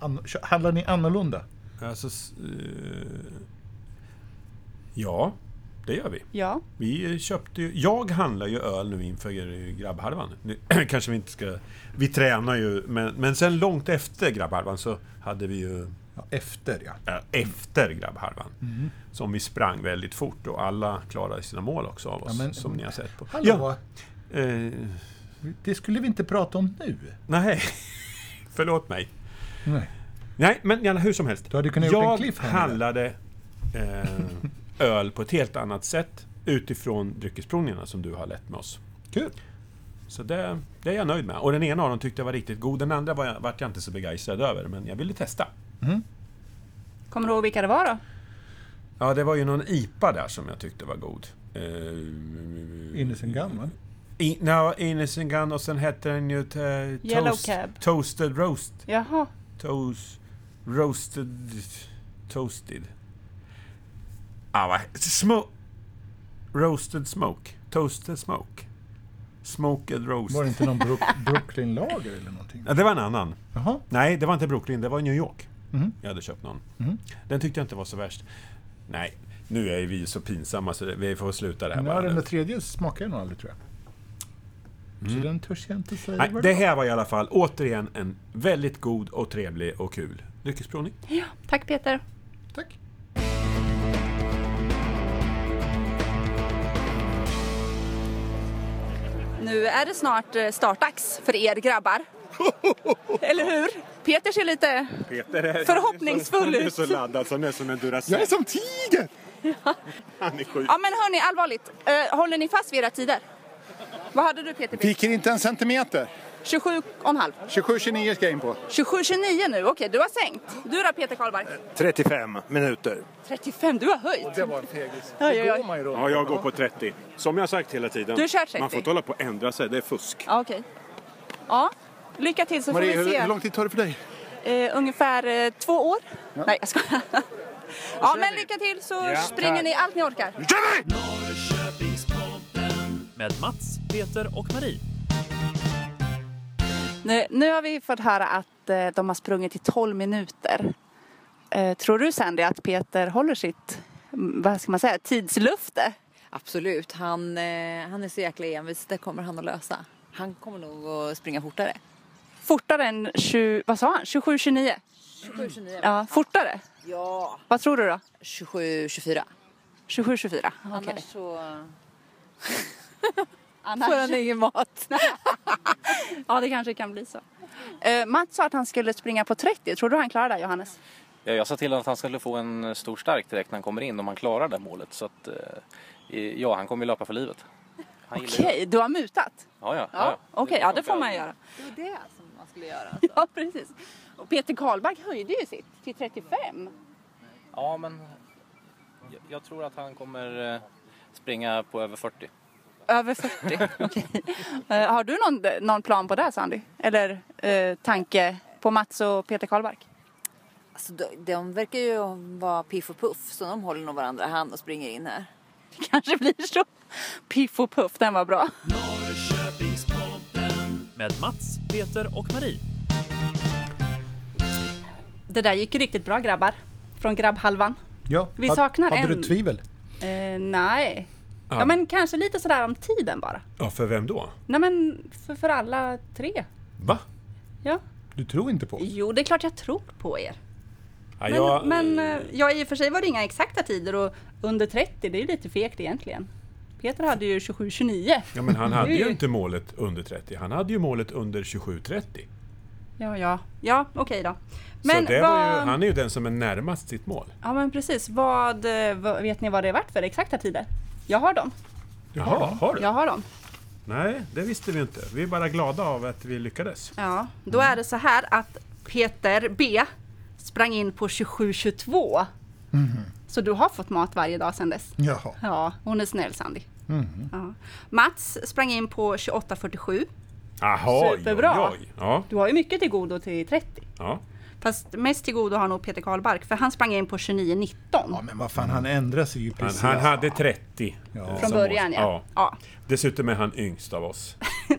eh, handlar ni annorlunda? Alltså, eh, ja, det gör vi. Ja, Vi köpte ju, jag handlar ju öl nu inför grabbhalvan. Nu, kanske vi inte ska... Vi tränar ju, men, men sen långt efter grabbhalvan så hade vi ju... Ja, efter ja. Äh, efter grabbhalvan. Som vi sprang väldigt fort och alla klarade sina mål också av oss, Ja, men- som ni har sett på. Hallå? Ja, eh, Det skulle vi inte prata om nu. nej, förlåt mig. Nej. Nej, men hur som helst. Du hade kunnat gjort en jag handlade eh, öl på ett helt annat sätt utifrån dryckesprovningarna som du har lett med oss. Kul. Så det, det är jag nöjd med. Och den ena av dem tyckte jag var riktigt god. Den andra var jag, vart jag inte så begeistrad över, men jag ville testa. kommer du ihåg vilka det var då? Ja, det var ju någon IPA där som jag tyckte var god. Uh, Innocent Gun va? I, no, Innocent Gun och sen hette den ju Yellow toast, Cab. Toasted Roast. Jaha, Toast... Roasted... Toasted. Ah, vad... Smoke... Roasted Smoke. Toasted Smoke. Smoked Roast. Var det inte någon Brook, Brooklyn-lager eller någonting? Ja, det var en annan. Jaha. Nej, det var inte Brooklyn, det var New York. Mhm. Jag hade köpt någon. Mhm. Den tyckte jag inte var så värst. Nej, nu är vi så pinsamma så det- vi får sluta det här Ja, bara den där tredje smakar jag nog aldrig tror jag. Så den törs jag inte säga Nej, det var. här var i alla fall återigen en väldigt god och trevlig och kul dryckesprovning. ja, tack Peter. Nu är det snart eh, startdags för er grabbar. Eller hur? Peter ser lite... Peter är, Förhoppningsfull han är ut. så laddad som är som en Duracell. Jag är som tiger! Han är sjuk. Ja men hörni, allvarligt. Eh, håller ni fast vid era tider? Vad hade du Peter? Viker inte en centimeter. 27,5. 27-29 ska jag in på. 27,29 nu. Okej, du har sänkt. Du då Peter Karlberg? 35 minuter. 35, du har höjt. Det var en fegis. Då. Ja, jag går på 30. Som jag sagt hela tiden. Du kör 30. Man får inte hålla på och ändra sig, det är fusk. Ja, okej. Ja, lycka till så får Marie, vi hur, se. hur lång tid tar det för dig? Eh, ungefär eh, två år. Nej, jag skojar. Ja, men lycka till så springer ni allt ni orkar. Norrköpingspodden med Mats, Peter och Marie. Nu, nu har vi fått höra att eh, de har sprungit i 12 minuter. Eh, tror du Sandy att Peter håller sitt, mm, vad ska man säga, tidslufte? Absolut, han, eh, han är så jäkla envis. Det kommer han att lösa. Han kommer nog att springa fortare. Fortare än 20, vad sa han? 27, 29? 27, 29. Ja, fortare. Ja. Vad tror du då? 27, 24. 27, 24? Okej. Annars så Annars. får han ingen mat. Ja, det kanske kan bli så. Eh, Mats sa att han skulle springa på 30. Tror du han klarar det, Johannes? Ja, jag sa till honom att han skulle få en stor stark direkt när han kommer in om han klarar det målet. Så att, eh, ja, han kommer ju löpa för livet. Okej, du har mutat? Ja, ja. Ja, Okej, ja det får man göra. Det var det som man skulle göra. Ja, precis. Och Peter Karlberg höjde ju sitt till 35. Ja, men jag, jag tror att han kommer eh, springa på över 40. Över 40, okej. Eh, har du någon, någon plan på det Sandy? Eller eh, tanke på Mats och Peter Karlberg? Alltså, de, de verkar ju vara piff och puff så de håller nog varandra i hand och springer in här. Det kanske blir så. Piff och puff, den var bra. Med Mats, Peter och Marie. Det där gick ju riktigt bra grabbar. Från grabbhalvan. Ja, Vi saknar hade en. du tvivel? Eh, nej. Ja. Ja. men kanske lite sådär om tiden bara. Ja, för vem då? Nej men för, för alla tre. Va? Ja. Du tror inte på oss? Jo, det är klart jag tror på er. Ja, Men, jag, men eh, ja, i och för sig var det inga exakta tider och under 30, det är ju lite fegt egentligen. Peter hade ju 27-29. ja, men han hade ju inte målet under 30. Han hade ju målet under 27-30. Ja, ja. Ja, okej då. Så Men det vad... var ju, han är ju den som är närmast sitt mål. Ja, men precis. Vad, eh, vad, vet ni vad det är värt för exakta tider? Jag har dem. Jaha, har du? Jag har dem. Nej, det visste vi inte. Vi är bara glada av att vi lyckades. Ja, då är det så här att Peter B sprang in på 27-22. Så du har fått mat varje dag sedan dess? Jaha. Ja, hon är snäll Sandy. Mhm. Ja. Mats sprang in på 28-47. Jaha, Superbra. oj, oj. Ja, Du har ju mycket till godo till 30. ja. Fast mest till godo har nog Peter Karlbark, för han sprang in på 29-19. Ja, men vad fan, han ändrar sig ju Han, precis. han hade 30. Ja. Från början mål. ja. ja. Dessutom är han yngst av oss.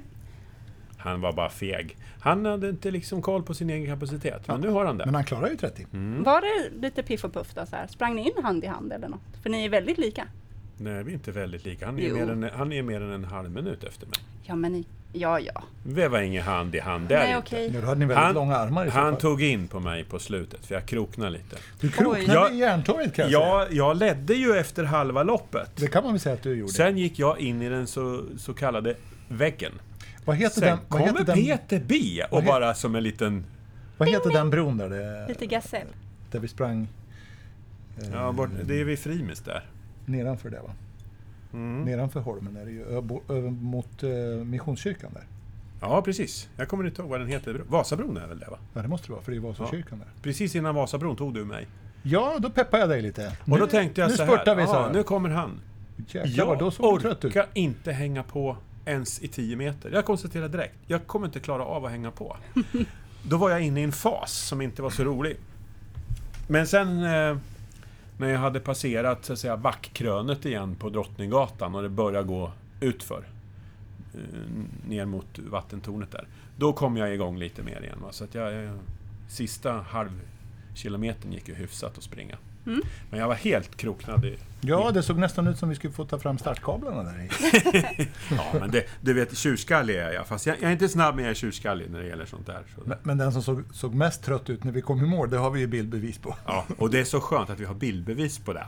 Han var bara feg. Han hade inte liksom koll på sin egen kapacitet, men nu har han det. Men han klarar ju 30. Mm. Var det lite piff och puff då? Så här? Sprang ni in hand i hand eller något? För ni är väldigt lika. Nej, vi är inte väldigt lika. Han är, Jo. mer än, han är mer än en halv minut efter mig. Ja, men. Ja, ja. Var ingen hand i hand där Nej, inte. okej. Ja, då hade ni väldigt Han- långa armar i Han fall. tog in på mig på slutet, för jag kroknade lite. Du kroknade Jag- i järntorget kan jag säga. Ja, jag ledde ju efter halva loppet. Det kan man väl säga att du gjorde. Sen gick jag in i den så, så kallade väggen. vad heter Sen den, vad kommer heter den, Peter B och Vad he- bara som en liten... vad heter den bron där, det, Lite gasell. där vi sprang eh, Ja, bort, det är vid Frimis där. Nedanför det va? Mm. Nedanför Holmen är det ju, över mot eh, Missionskyrkan där. Ja, precis. Jag kommer inte ihåg vad den heter. Vasabron är väl det va? Ja, det måste det vara, för det är Vasakyrkan där. Precis innan Vasabron tog du mig. Ja, då peppar jag dig lite. Och då tänkte jag nu så här. spurtar vi, "Jaha, sa jag. nu kommer han. Jäklar, Jag orkar inte hänga på ens i 10 meter. Jag konstaterar direkt, jag kommer inte klara av att hänga på. Då var jag inne i en fas som inte var så rolig. Men sen eh, när jag hade passerat så att säga, backkrönet igen på Drottninggatan och det började gå utför eh, ner mot vattentornet där. Då kom jag igång lite mer igen. Va? Så att jag, eh, sista halvkilometern gick ju hyfsat att springa. Mm. Men jag var helt kroknad i, Ja, det såg nästan ut som vi skulle få ta fram startkablarna där i. Ja, men det, du vet, tjurskallig är jag. Fast jag, jag är inte snabb, men jag är tjurskallig när det gäller sånt där. Så. Men, men den som såg, såg mest trött ut när vi kom i mål, det har vi ju bildbevis på. Ja, och det är så skönt att vi har bildbevis på det.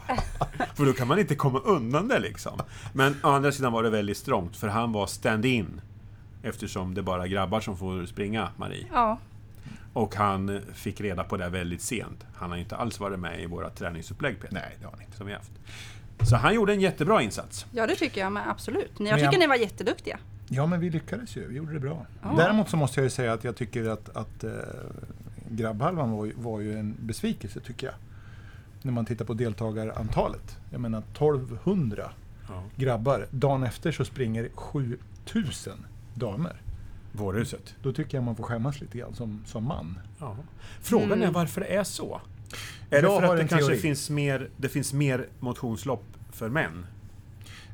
För då kan man inte komma undan det liksom. Men å andra sidan var det väldigt strångt, för han var stand-in. Eftersom det är bara grabbar som får springa, Marie. Ja. Och han fick reda på det väldigt sent. Han har ju inte alls varit med i våra träningsupplägg, Peter. Nej, det har han inte. Som vi haft. Så han gjorde en jättebra insats. ja, det tycker jag men absolut. Ni, jag Men jag- tycker ni var jätteduktiga. Ja, men vi lyckades ju. Vi gjorde det bra. Ja. Däremot så måste jag ju säga att jag tycker att, att äh, grabbhalvan var, ju- var ju en besvikelse, tycker jag. När man tittar på deltagarantalet. Jag menar 1200 Ja. grabbar. Dagen efter så springer 7000 damer. Vårhuset. Då tycker jag man får skämmas lite grann som, som man. Ja. Frågan Mm. är varför det är så. Är det Jag för har att det kanske teori. finns mer, det finns mer motionslopp för män?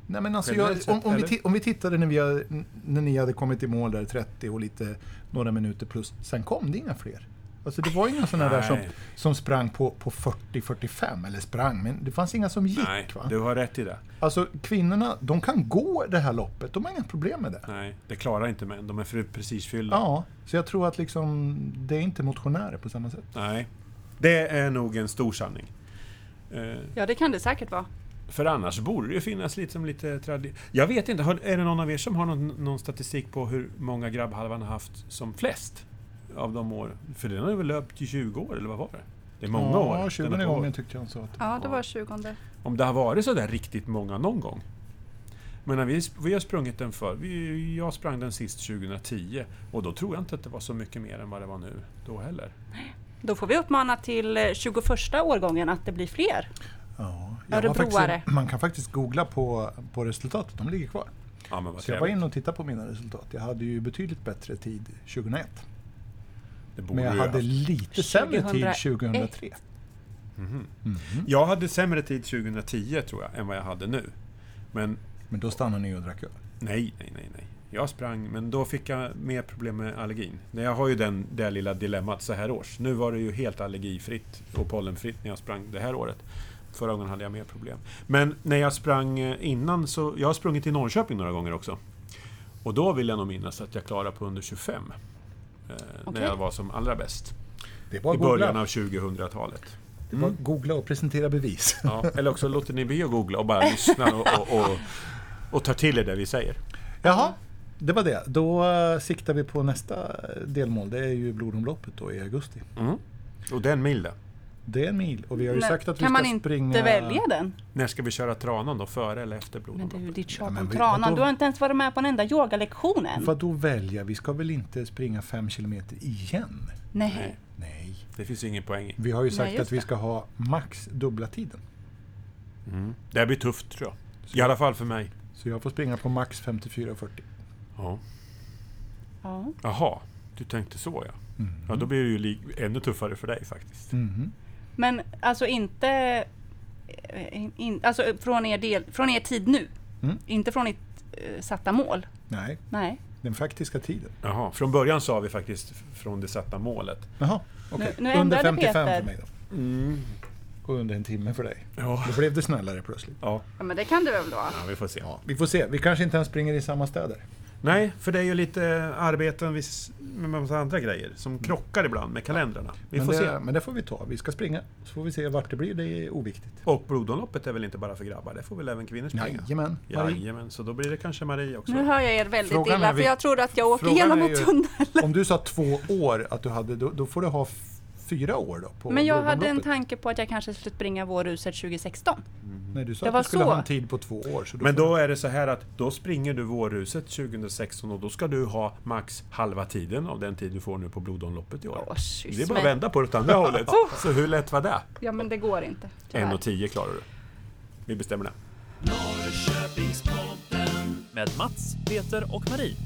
Nej, men alltså jag, om, om, vi om vi tittade när, vi hade, när ni hade kommit i mål där 30 och lite några minuter plus. Sen kom det inga fler. Alltså det var inga sådana där som, som sprang på, på 40-45 eller sprang, men det fanns inga som gick. Nej, va? du har rätt i det. Alltså kvinnorna, de kan gå det här loppet, de har inga problem med det. Nej, det klarar inte män. De är för precis fyllda. Ja, så jag tror att liksom, det är inte motionärer på samma sätt. Nej, det är nog en stor sanning. Eh, Ja, det kan det säkert vara. för annars borde det ju finnas lite som lite tradition. Jag vet inte, har, är det någon av er som har någon, någon statistik på hur många grabbhalvan har haft som flest? Av de år? För den har ju väl löpt i 20 år, eller vad var det? Det är många ja, år. 20 har gånger på- tyckte jag han sa. Att, Ja, det var 20. Om det har varit så där riktigt många någon gång. Men när vi, vi har sprungit den för vi, Jag sprang den sist 2010 och då tror jag inte att det var så mycket mer än vad det var nu då heller. Då får vi uppmana till eh, 21 årgången att det blir fler. Ja, Örebroare. man kan faktiskt googla på, på resultatet, de ligger kvar. Ja, men vad Så jag var inne och tittade på mina resultat. Jag hade ju betydligt bättre tid 2001. Det borde Men jag hade haft. lite sämre tid 2001. 2003. Mhm. Mhm. Jag hade sämre tid 2010 tror jag, än vad jag hade nu. Men Men då stannade ni och drack öl. nej, nej, nej, nej. Jag sprang, men då fick jag mer problem med allergin. Jag har ju den, det lilla dilemmat så här års. Nu var det ju helt allergifritt och pollenfritt när jag sprang det här året. Förra gången hade jag mer problem. Men när jag sprang eh, innan så... Jag har sprungit i Norrköping några gånger också. Och då vill jag nog minnas att jag klarade på under 25. Eh, Okej. När jag var som allra bäst. Det var I början googla. av 2000-talet. Det var att googla och presentera bevis. Ja, eller också låter ni bli att googla och bara lyssna och, och, och, och tar till er det vi säger. Jaha, det var det. Då eh, siktar vi på nästa delmål. Det är ju blodomloppet då i augusti. Mm. Och det är en mil det. Det är en mil och vi har ju Men sagt att vi kan ska man inte springa... välja den? När ska vi köra tranan då? Före eller efter Men blodomloppet? du, ditt tjat Ja, om vi- tranan. vadå? Du har inte ens varit med på en enda yogalektion än. Vadå välja? Vi ska väl inte springa fem kilometer igen? Nej. Nej. Nej. Det finns ingen poäng i. Vi har ju Nej, sagt just att vi det. ska ha max dubbla tiden. Mm. Det här blir tufft tror jag. I alla fall för mig. Så jag får springa på max 54,40. Ja. Ja. Jaha, du tänkte så ja. Mm. Ja, då blir det ju ännu tuffare för dig faktiskt. Mhm. Men alltså inte... eh, In, alltså från er, del, från er tid nu. Mm. Inte från ert eh, satta mål. Nej, Nej. den faktiska tiden. Jaha, från början sa vi faktiskt från det satta målet. Jaha, okej. Nu- nu Under ändrade 55 Peter. för mig då. Mm. Och under en timme för dig. Ja. Då blev det snällare plötsligt. ja. Ja, men det kan du väl då? Ja, vi får se. Ja, vi får se. Vi kanske inte ens springer i samma städer. Nej, för det är ju lite arbeten med massa andra grejer som krockar ibland med kalendrarna. Vi men, får det, se. men det får vi ta. Vi ska springa. Så får vi se vart det blir. Det är oviktigt. Och blodomloppet är väl inte bara för grabbar? Det får väl även kvinnor springa? Jajamän. Marie. Jajamän, så då blir det kanske Marie också. Nu hör jag er väldigt Frågan illa vi- för jag trodde att jag åker är en tunnel. Om du sa två år att du hade, då, då får du ha fyra år då. På Men jag hade en tanke på att jag kanske skulle springa vårruset 2016. Nej, du sa Det att var du skulle så. ha en tid på två år. Så Men då är det så här att då springer du vårruset 2016 och då ska du ha max halva tiden av den tid du får nu på blodomloppet i år. Åh, det är bara att vända på det åt andra hållet. Så hur lätt var det? Ja men det går inte. tyvärr. 1.10 klarar du. Vi bestämmer det. Med Mats, Peter och Marie.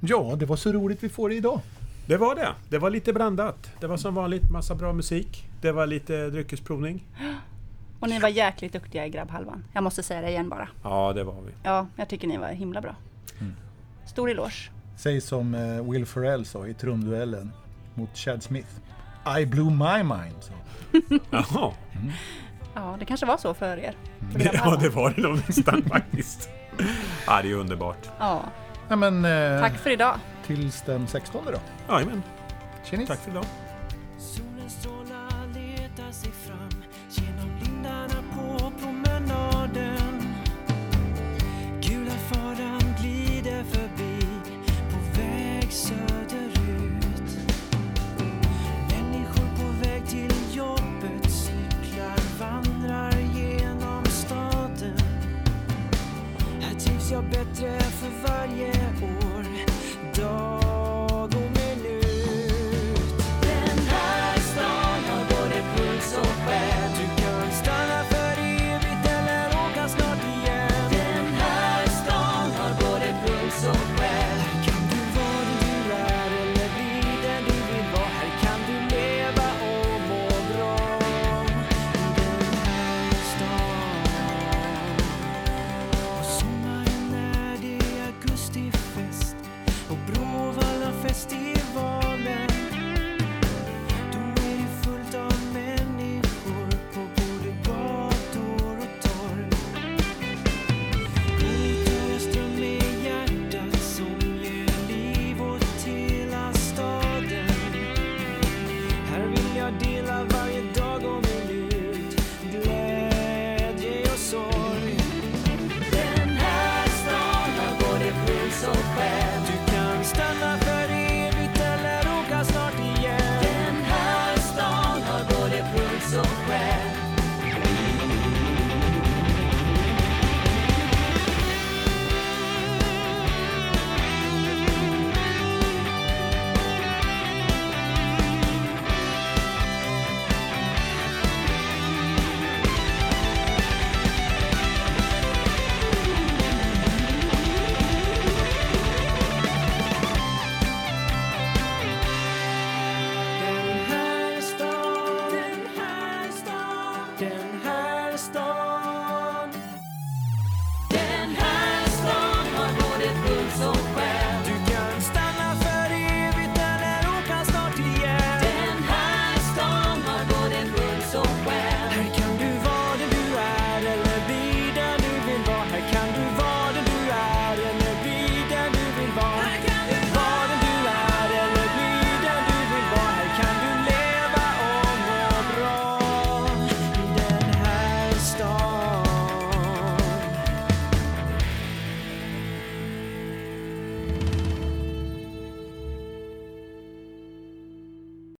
Ja, det var så roligt vi får det idag. Det var det. Det var lite blandat. Det var som vanligt massa bra musik. Det var lite dryckesprovning. Och ni var jäkligt duktiga i grabbhalvan. Jag måste säga det igen bara. Ja, det var vi. Ja, jag tycker ni var himla bra. Mm. Stor eloge. Säg som eh, Will Ferrell sa i trumduellen mot Chad Smith. I blew my mind. Så. Jaha. Ja, det kanske var så för er. För ja, det var det nog nästan faktiskt. Ja, det är underbart. Ja, Ja, men, eh, tack för idag. Tills den 16 då. Jajamän. Tack för idag.